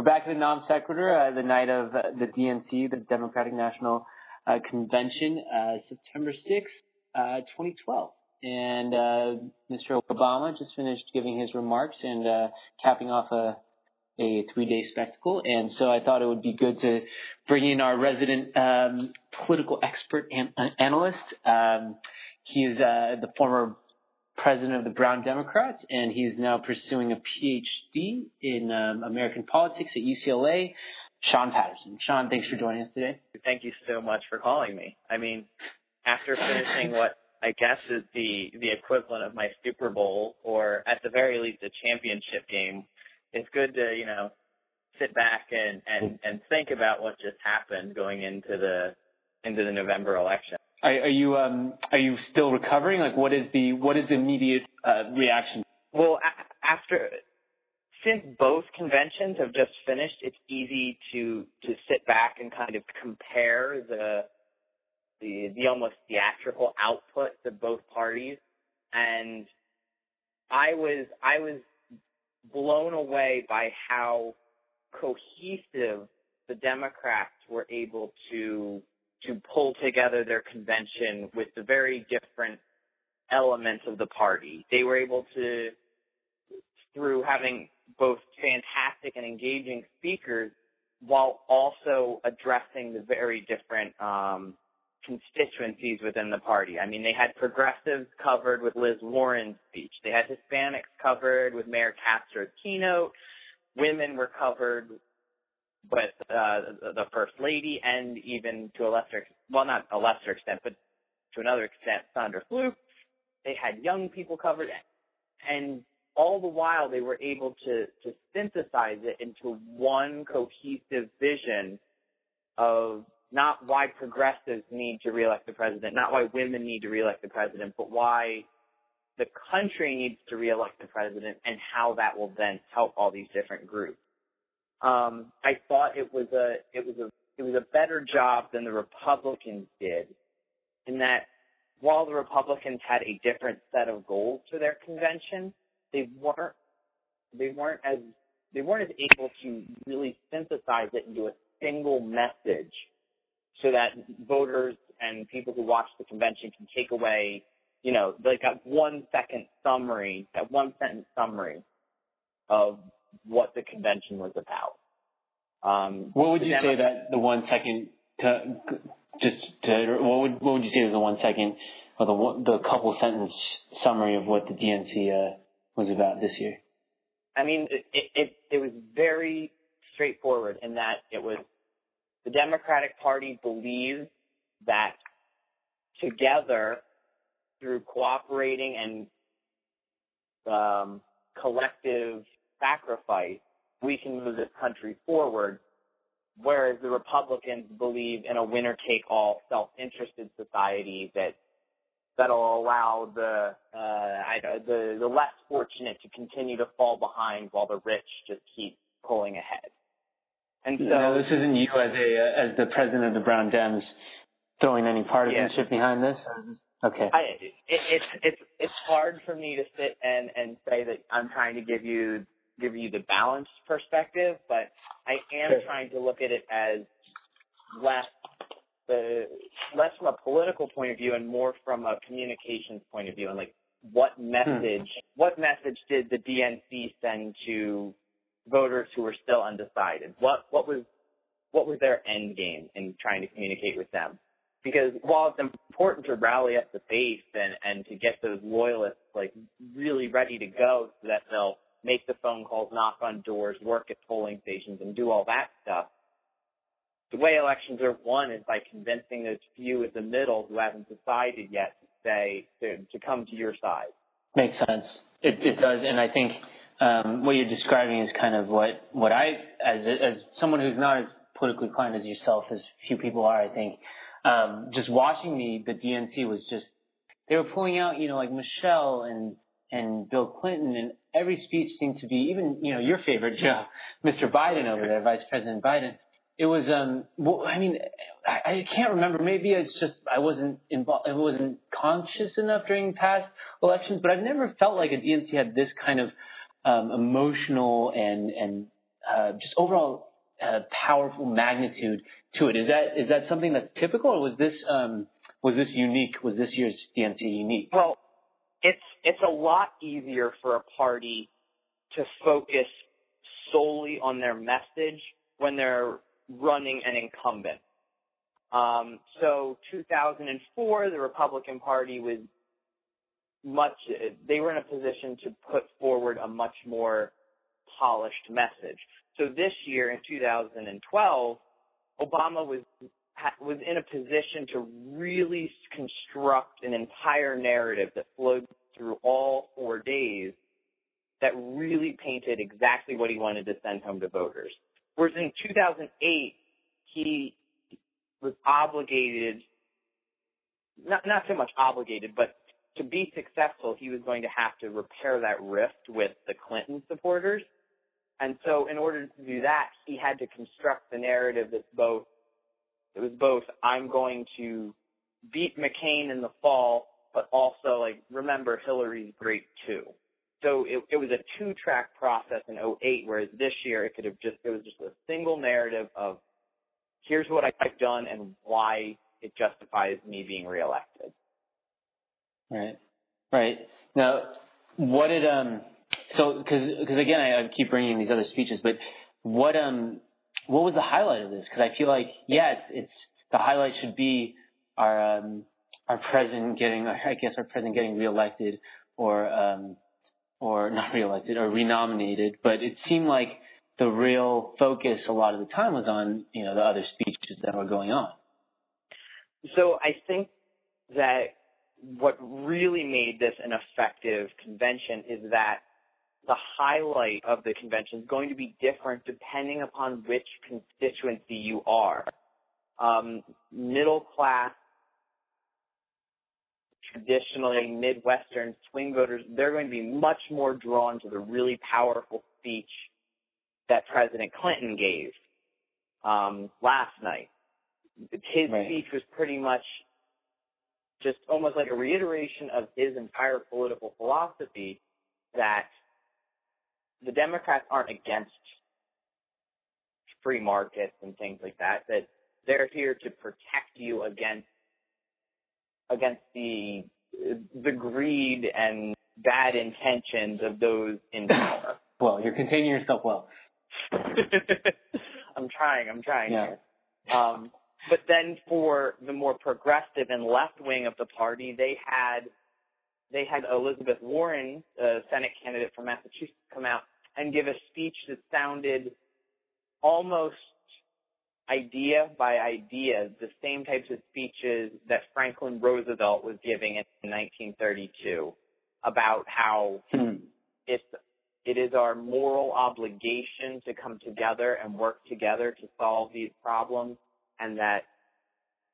We're back at the non sequitur, uh, the night of uh, the DNC, the Democratic National uh, Convention, uh, September 6th, 2012. And Mr. Obama just finished giving his remarks and capping off a a three-day spectacle, and so I thought it would be good to bring in our resident um, political expert and analyst. Um, he is uh, the former president of the Brown Democrats, and he's now pursuing a PhD in um, American politics at UCLA. Shawn Patterson. Shawn, thanks for joining us today. Thank you so much for calling me. I mean, after finishing what I guess is the the equivalent of my Super Bowl, or at the very least a championship game, it's good to you know sit back and and and think about what just happened going into the into the November election. Are, are you um are you still recovering? Like, what is the what is the immediate uh, reaction? Well, a- after since both conventions have just finished, it's easy to to sit back and kind of compare the the the almost theatrical output of both parties, and I was I was blown away by how cohesive the Democrats were able to to pull together their convention with the very different elements of the party. They were able to, through having both fantastic and engaging speakers, while also addressing the very different um, constituencies within the party. I mean, they had progressives covered with Liz Warren's speech. They had Hispanics covered with Mayor Castro's keynote. Women were covered with uh, the first lady, and even to a lesser, well, not a lesser extent, but to another extent, Sandra Fluke. They had young people covered, and all the while they were able to to synthesize it into one cohesive vision of not why progressives need to reelect the president, not why women need to reelect the president, but why the country needs to reelect the president and how that will then help all these different groups. Um, I thought it was a it was a it was a better job than the Republicans did, in that while the Republicans had a different set of goals for their convention, they weren't they weren't as they weren't as able to really synthesize it into a single message so that voters and people who watch the convention can take away, you know, like a one second summary, that one sentence summary of what the convention was about. Um, what would you say that the one second to just to what would what would you say was the one second or the the couple sentence summary of what the DNC uh, was about this year? I mean, it, it it was very straightforward in that it was the Democratic Party believes that together through cooperating and um, collective sacrifice, we can move this country forward. Whereas the Republicans believe in a winner-take-all, self-interested society that that'll allow the uh, I, the the less fortunate to continue to fall behind while the rich just keep pulling ahead. And so no, this isn't you as a as the president of the Brown Dems throwing any partisanship yeah. behind this. Okay. I, it, it's it's it's hard for me to sit and and say that I'm trying to give you give you the balanced perspective, but I am sure. trying to look at it as less the less from a political point of view and more from a communications point of view and like what hmm. message hmm. what message did the DNC send to voters who were still undecided? What what was what was their end game in trying to communicate with them? Because while it's important to rally up the base and, and to get those loyalists like really ready to go so that they'll make the phone calls, knock on doors, work at polling stations and do all that stuff. The way elections are won is by convincing those few in the middle who haven't decided yet to say to, to come to your side. Makes sense. It, it does, and I think um, what you're describing is kind of what what I, as as someone who's not as politically inclined as yourself, as few people are, I think, um, just watching the the DNC was just they were pulling out, you know, like Michelle and and Bill Clinton, and every speech seemed to be even, you know, your favorite, Joe, Mr. Biden over there, Vice President Biden. It was, um, well, I mean, I, I can't remember. Maybe it's just I wasn't involved, I wasn't conscious enough during past elections, but I've never felt like a DNC had this kind of um, emotional and and uh, just overall uh, powerful magnitude to it. Is that is that something that's typical, or was this um, was this unique? Was this year's DNC unique? Well, it's it's a lot easier for a party to focus solely on their message when they're running an incumbent. Um, so 2004, the Republican Party was much, they were in a position to put forward a much more polished message. So this year in 2012, Obama was was in a position to really construct an entire narrative that flowed through all four days that really painted exactly what he wanted to send home to voters. Whereas in 2008, he was obligated, not, not so much obligated, but to be successful, he was going to have to repair that rift with the Clinton supporters. And so in order to do that, he had to construct the narrative that's both, it was both, I'm going to beat McCain in the fall, but also like, remember Hillary's great too. So it, it was a two track process in 08, whereas this year it could have just, it was just a single narrative of here's what I've done and why it justifies me being reelected. Right. Right. Now, what did, um, so, cause, cause again, I, I keep bringing these other speeches, but what, um, what was the highlight of this? Cause I feel like, yeah, it's, it's the highlight should be our, um, our president getting, I guess our president getting reelected or, um, or not reelected or renominated, but it seemed like the real focus a lot of the time was on, you know, the other speeches that were going on. So I think that what really made this an effective convention is that the highlight of the convention is going to be different depending upon which constituency you are. Um, middle class, traditionally Midwestern swing voters, they're going to be much more drawn to the really powerful speech that President Clinton gave um, last night. His right. speech was pretty much just almost like a reiteration of his entire political philosophy that the Democrats aren't against free markets and things like that, that they're here to protect you against against the the greed and bad intentions of those in power. well, you're containing yourself well. I'm trying. I'm trying. Yeah. Um, but then for the more progressive and left wing of the party, they had they had Elizabeth Warren, a Senate candidate from Massachusetts, come out and give a speech that sounded almost idea by idea the same types of speeches that Franklin Roosevelt was giving in 1932 about how hmm. it's it is our moral obligation to come together and work together to solve these problems and that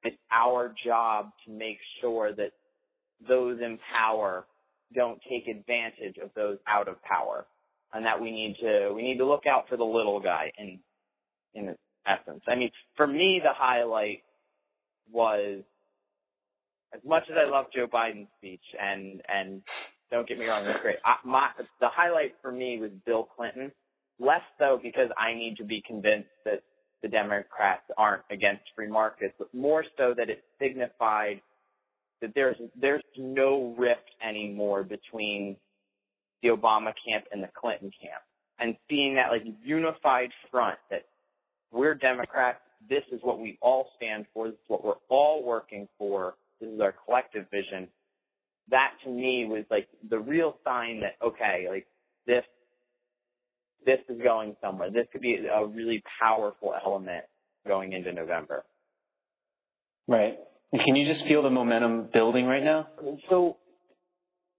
it's our job to make sure that those in power don't take advantage of those out of power and that we need to we need to look out for the little guy in in essence. I mean, for me the highlight was as much as I love Joe Biden's speech and and don't get me wrong, that's great. I, my, the highlight for me was Bill Clinton. Less so because I need to be convinced that the Democrats aren't against free markets, but more so that it signified that there's there's no rift anymore between the Obama camp and the Clinton camp. And seeing that like unified front that we're Democrats, this is what we all stand for, this is what we're all working for, this is our collective vision that to me was like the real sign that okay, like this this is going somewhere. This could be a really powerful element going into November. Right. can you just feel the momentum building right now? So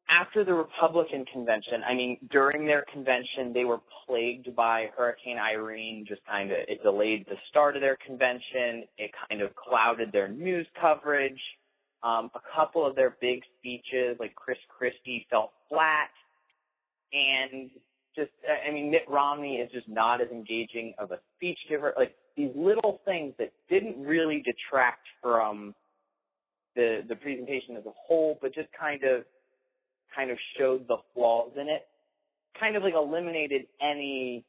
after the Republican convention, I mean, during their convention, they were plagued by Hurricane Irene, just kind of, it delayed the start of their convention. It kind of clouded their news coverage. Um, a couple of their big speeches, like Chris Christie, fell flat. And just, I mean, Mitt Romney is just not as engaging of a speech giver. Like these little things that didn't really detract from the the presentation as a whole, but just kind of kind of showed the flaws in it. Kind of like eliminated any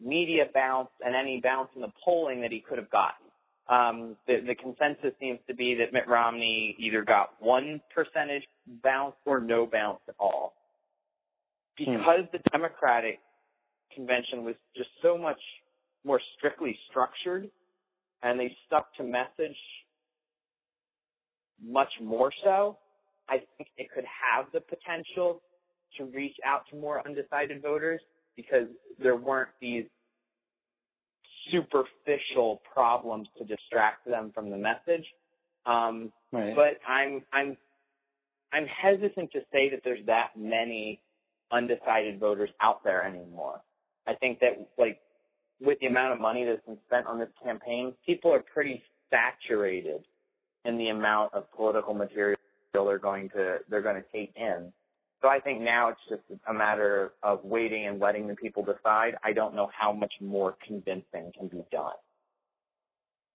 media bounce and any bounce in the polling that he could have gotten. Um, the, the consensus seems to be that Mitt Romney either got one percentage bounce or no bounce at all. Hmm. Because hmm. the Democratic convention was just so much more strictly structured and they stuck to message much more so, I think it could have the potential to reach out to more undecided voters because there weren't these superficial problems to distract them from the message. Um, right. But I'm I'm I'm hesitant to say that there's that many undecided voters out there anymore. I think that like with the amount of money that's been spent on this campaign, people are pretty saturated in the amount of political material they're going to they're going to take in. So I think now it's just a matter of waiting and letting the people decide. I don't know how much more convincing can be done.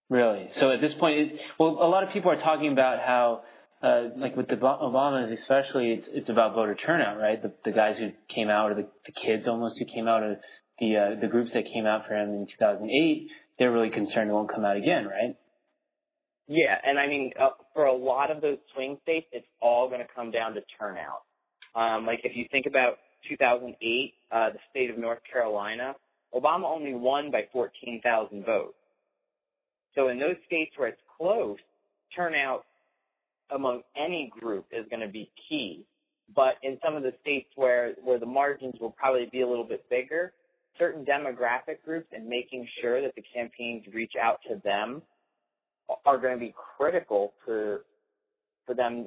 Really? So at this point, it, well, a lot of people are talking about how, uh, like with the Obamas especially, it's it's about voter turnout, right? The the guys who came out, or the, the kids almost who came out, or the uh, the groups that came out for him in 2008, they're really concerned it won't come out again, right? Yeah, and I mean, uh, for a lot of those swing states, it's all going to come down to turnout. Um, like if you think about 2008, uh, the state of North Carolina, Obama only won by 14,000 votes. So in those states where it's close, turnout among any group is going to be key. But in some of the states where, where the margins will probably be a little bit bigger, certain demographic groups and making sure that the campaigns reach out to them are going to be critical to for them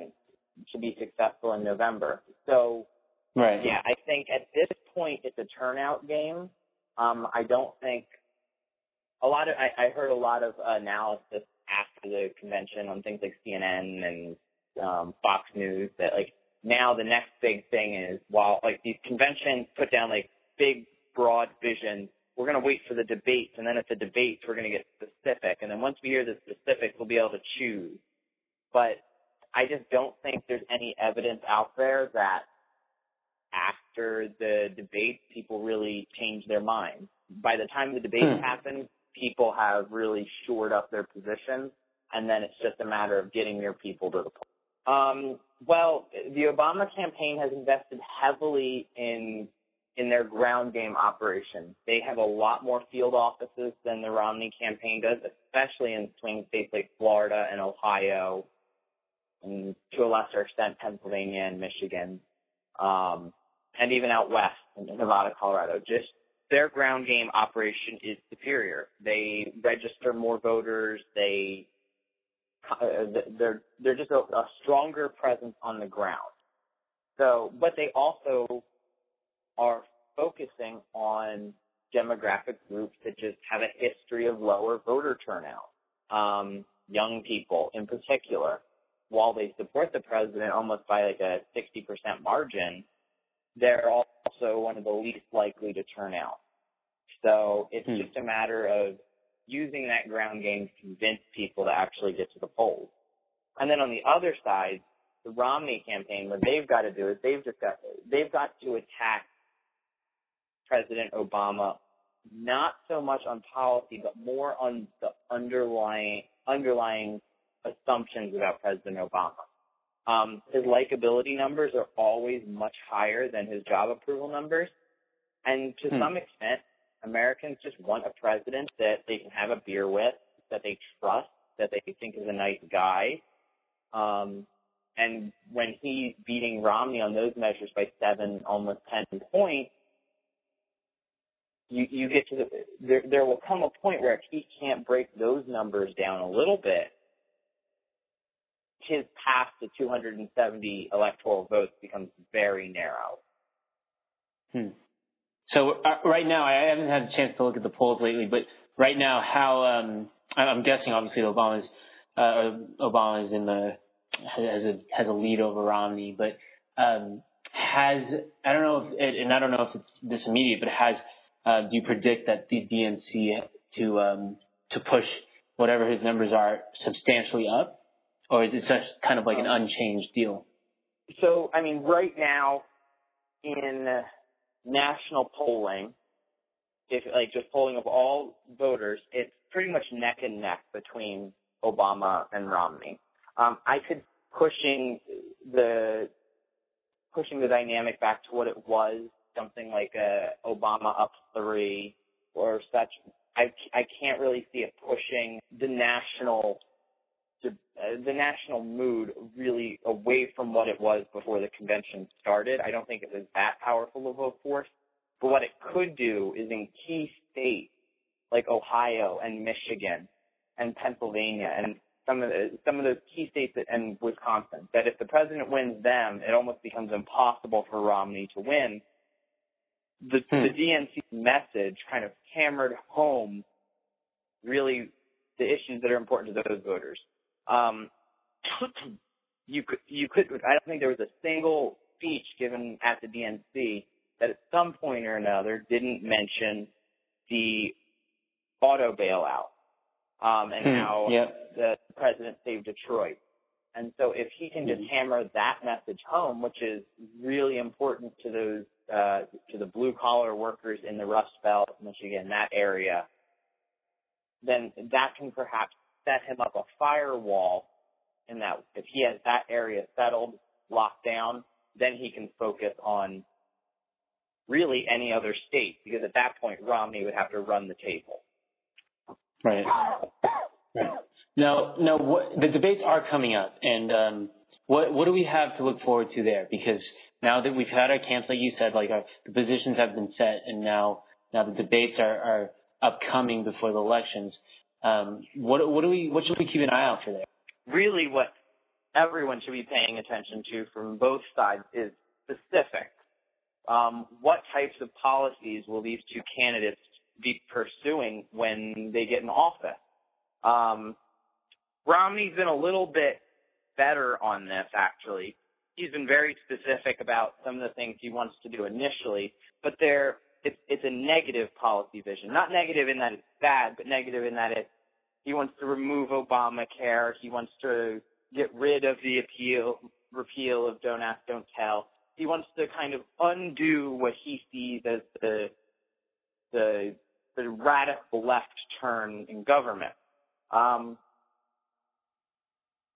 to be successful in November. So, right. yeah, I think at this point it's a turnout game. Um, I don't think a lot of I, I heard a lot of analysis after the convention on things like CNN and um, Fox News that like now the next big thing is while like these conventions put down like big broad vision, we're going to wait for the debates and then at the debates we're going to get specific and then once we hear the specifics we'll be able to choose. But I just don't think there's any evidence out there that after the debate, people really change their minds. By the time the debate hmm. happens, people have really shored up their positions, and then it's just a matter of getting their people to the polls. Um, well, the Obama campaign has invested heavily in in their ground game operations. They have a lot more field offices than the Romney campaign does, especially in swing states like Florida and Ohio and to a lesser extent Pennsylvania and Michigan, um, and even out west in Nevada, Colorado. Just their ground game operation is superior. They register more voters. They uh, they're they're just a, a stronger presence on the ground. So, but they also are focusing on demographic groups that just have a history of lower voter turnout. Um, young people in particular while they support the president almost by like a 60% margin, they're also one of the least likely to turn out. So it's hmm. just a matter of using that ground game to convince people to actually get to the polls. And then on the other side, the Romney campaign, what they've got to do is they've just got, they've got to attack President Obama not so much on policy, but more on the underlying, underlying assumptions about President Obama. Um, his likability numbers are always much higher than his job approval numbers. And to hmm. some extent, Americans just want a president that they can have a beer with, that they trust, that they think is a nice guy. Um, and when he's beating Romney on those measures by seven, almost ten points, you, you get to the, there, there will come a point where if he can't break those numbers down a little bit, his path to 270 electoral votes becomes very narrow. Hmm. So uh, right now, I haven't had a chance to look at the polls lately, but right now, how um, I'm guessing obviously Obama's uh, Obama's in the has a has a lead over Romney, but um, has I don't know if and I don't know if it's this immediate, but has do you predict that the DNC to um, to push whatever his numbers are substantially up? or is it just kind of like an unchanged deal? So, I mean, right now in national polling, if like just polling of all voters, it's pretty much neck and neck between Obama and Romney. Um, I could pushing the pushing the dynamic back to what it was, something like a Obama up three or such. I I can't really see it pushing the national the, uh, national mood really away from what it was before the convention started. I don't think it was that powerful of a force. But what it could do is in key states like Ohio and Michigan and Pennsylvania and some of the, some of those key states and Wisconsin, that if the president wins them, it almost becomes impossible for Romney to win. The, hmm. the DNC message kind of hammered home really the issues that are important to those voters. Um, you could, you could, I don't think there was a single speech given at the DNC that at some point or another didn't mention the auto bailout um, and hmm, how yep. the president saved Detroit. And so if he can just mm-hmm. hammer that message home, which is really important to those uh, to the blue collar workers in the Rust Belt, Michigan, that area, then that can perhaps set him up a firewall in that if he has that area settled, locked down, then he can focus on really any other state because at that point Romney would have to run the table. Right. right. Now, now what, the debates are coming up, and um, what what do we have to look forward to there? Because now that we've had our camps, like you said, like our, the positions have been set, and now now the debates are, are upcoming before the elections. Um, what what do we what should we keep an eye out for there? Really, what everyone should be paying attention to from both sides is specific. Um, what types of policies will these two candidates be pursuing when they get in office. Um, Romney's been a little bit better on this, actually. He's been very specific about some of the things he wants to do initially, but there, it's, it's a negative policy vision. Not negative in that it's bad, but negative in that it, he wants to remove Obamacare. He wants to get rid of the appeal, repeal of Don't Ask, Don't Tell. He wants to kind of undo what he sees as the the the radical left turn in government. Um,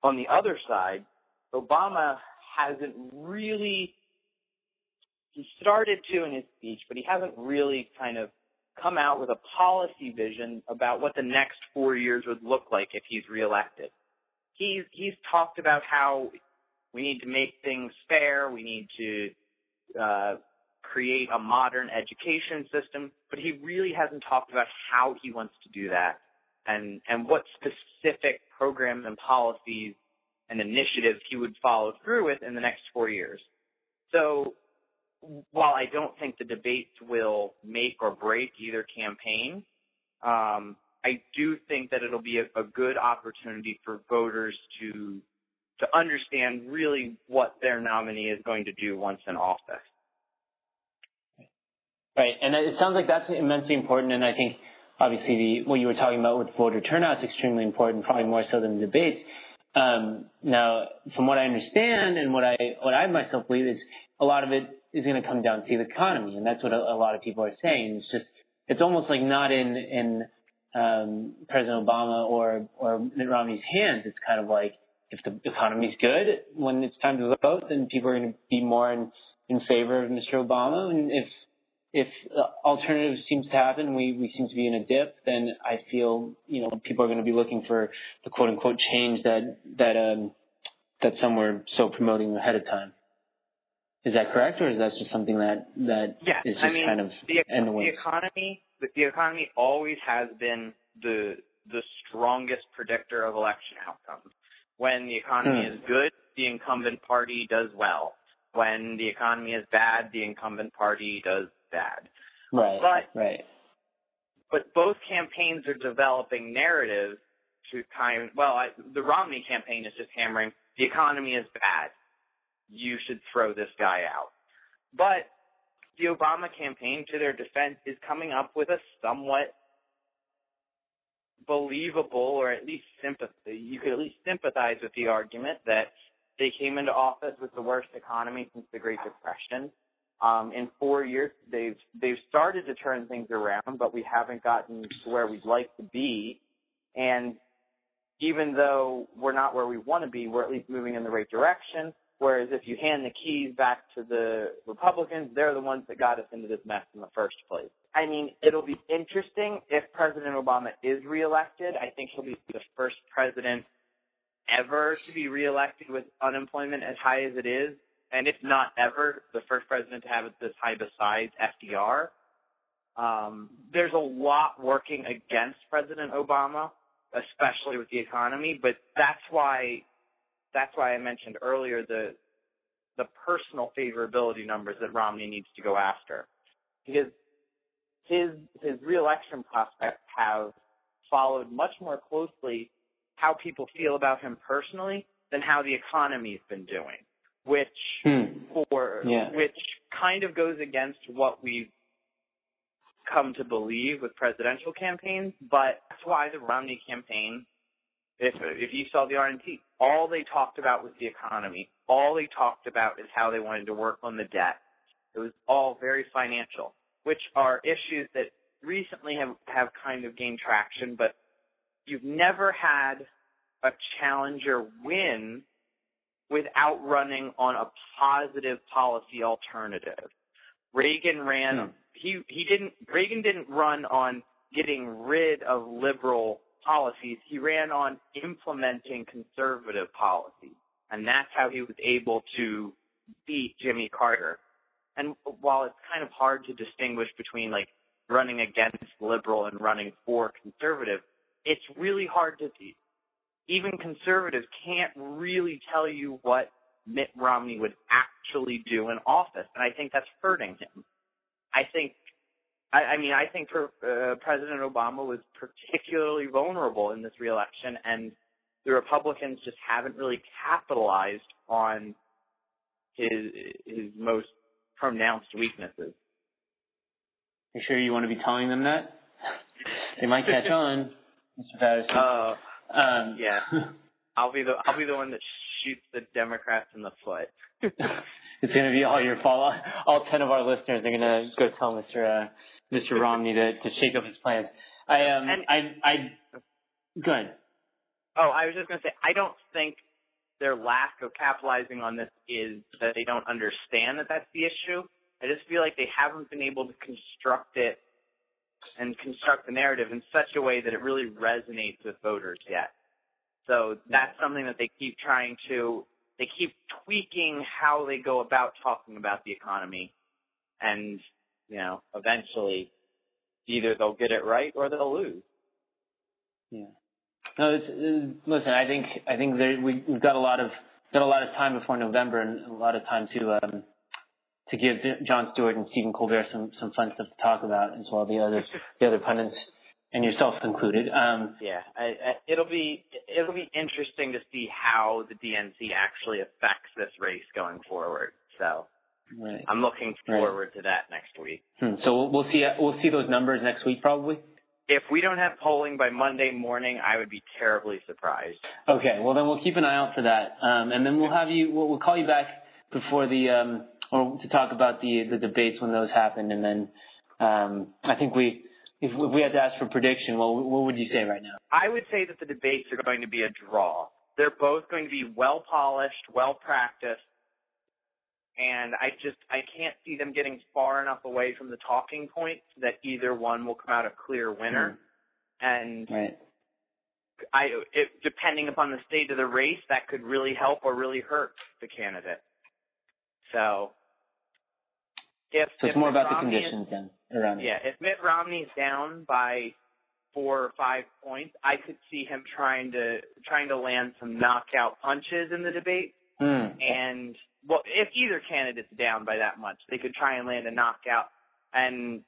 on the other side, Obama hasn't really, he started to in his speech, but he hasn't really kind of come out with a policy vision about what the next four years would look like if he's reelected. He's, he's talked about how we need to make things fair, we need to, uh, create a modern education system, but he really hasn't talked about how he wants to do that and, and what specific programs and policies and initiatives he would follow through with in the next four years. So while I don't think the debates will make or break either campaign, um, I do think that it'll be a, a good opportunity for voters to to understand really what their nominee is going to do once in office. Right. And it sounds like that's immensely important. And I think obviously the, what you were talking about with voter turnout is extremely important, probably more so than the debates. Um, now, from what I understand and what I, what I myself believe is a lot of it is going to come down to the economy. And that's what a, a lot of people are saying. It's just, it's almost like not in, in, um, President Obama or, or Mitt Romney's hands. It's kind of like, if the economy's good, when it's time to vote, then people are going to be more in, in favor of Mr. Obama. And if if alternative seems to happen, we, we seem to be in a dip, then I feel, you know, people are going to be looking for the quote unquote change that, that, um, that some were so promoting ahead of time. Is that correct, or is that just something that that yeah, is just I mean, kind of the, in the, the economy? The economy always has been the the strongest predictor of election outcomes. When the economy hmm. is good, the incumbent party does well. When the economy is bad, the incumbent party does bad. Right. But, right. But both campaigns are developing narratives to kind of, well, I, the Romney campaign is just hammering the economy is bad. You should throw this guy out. But the Obama campaign, to their defense, is coming up with a somewhat believable or at least sympathy. You could at least sympathize with the argument that they came into office with the worst economy since the Great Depression Um, in four years, they've they've started to turn things around, but we haven't gotten to where we'd like to be. And even though we're not where we want to be, we're at least moving in the right direction. Whereas if you hand the keys back to the Republicans, they're the ones that got us into this mess in the first place. I mean, it'll be interesting if President Obama is reelected. I think he'll be the first president ever to be reelected with unemployment as high as it is. And if not ever, the first president to have it this high besides FDR. Um, there's a lot working against President Obama, especially with the economy, but that's why that's why I mentioned earlier the the personal favorability numbers that Romney needs to go after. Because his his reelection prospects have followed much more closely how people feel about him personally than how the economy's been doing, which Hmm. for Yeah. which kind of goes against what we've come to believe with presidential campaigns, but that's why the Romney campaign if if you saw the RNC, all they talked about was the economy. All they talked about is how they wanted to work on the debt. It was all very financial, which are issues that recently have have kind of gained traction, but you've never had a challenger win without running on a positive policy alternative. Reagan ran Hmm. he he didn't Reagan didn't run on getting rid of liberal policies. He ran on implementing conservative policies. And that's how he was able to beat Jimmy Carter. And while it's kind of hard to distinguish between like running against liberal and running for conservative, it's really hard to. Even conservatives can't really tell you what Mitt Romney would actually do in office. And I think that's hurting him. I think I, I mean, I think for, uh, President Obama was particularly vulnerable in this reelection, and the Republicans just haven't really capitalized on his his most pronounced weaknesses. Are You sure you want to be telling them that? they might catch on, Mr. Patterson. Uh, um, yeah. I'll be the I'll be the one that shoots the Democrats in the foot. it's going to be all your fault. All ten of our listeners are going to go tell Mr. Uh, Mr. Romney to, to shake up his plans. I um And- I I go ahead. Oh, I was just going to say, I don't think their lack of capitalizing on this is that they don't understand that that's the issue. I just feel like they haven't been able to construct it and construct the narrative in such a way that it really resonates with voters yet. So that's something that they keep trying to, they keep tweaking how they go about talking about the economy. And, you know, eventually either they'll get it right or they'll lose. Yeah. No, it's, uh, listen. I think I think there, we, we've got a lot of got a lot of time before November and a lot of time to um to give Jon Stewart and Stephen Colbert some some fun stuff to talk about as well. The other the other pundits and yourself included. Um, Yeah, I, I, it'll be it'll be interesting to see how the DNC actually affects this race going forward. So right. I'm looking Right. forward to that next week. Hmm. So we'll, we'll see we'll see those numbers next week probably. If we don't have polling by Monday morning, I would be terribly surprised. Okay. Well, then we'll keep an eye out for that, um, and then we'll have you. We'll, we'll call you back before the um, or to talk about the the debates when those happen, and then um, I think we. If, we had to ask for prediction, what, what would you say right now? I would say that the debates are going to be a draw. They're both going to be well polished, well practiced, and I just I can't see them getting far enough away from the talking points that either one will come out a clear winner. And Right. I, it, depending upon the state of the race, that could really help or really hurt the candidate. So, if So if it's more Mitt about the Romney is- conditions then around it. yeah, if Mitt Romney's down by four or five points, I could see him trying to trying to land some knockout punches in the debate. Hmm. And well, if either candidate's down by that much, they could try and land a knockout, and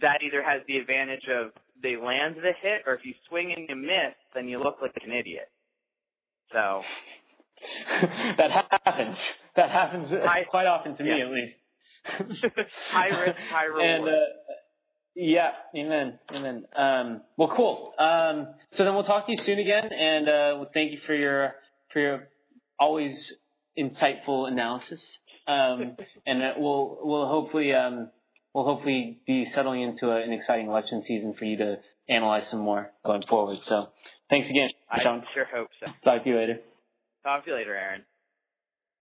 that either has the advantage of they land the hit, or if you swing and you miss, then you look like an idiot. So that happens. That happens I- quite often to me, at least. High risk, high reward. And uh, yeah, amen, amen. Um, well, cool. Um, so then we'll talk to you soon again, and uh, well, thank you for your for your always insightful analysis. um, and we'll we'll hopefully um, we'll hopefully be settling into a, an exciting election season for you to analyze some more going forward. So thanks again, I Shawn. sure hope so. Talk to you later. Talk to you later, Aaron.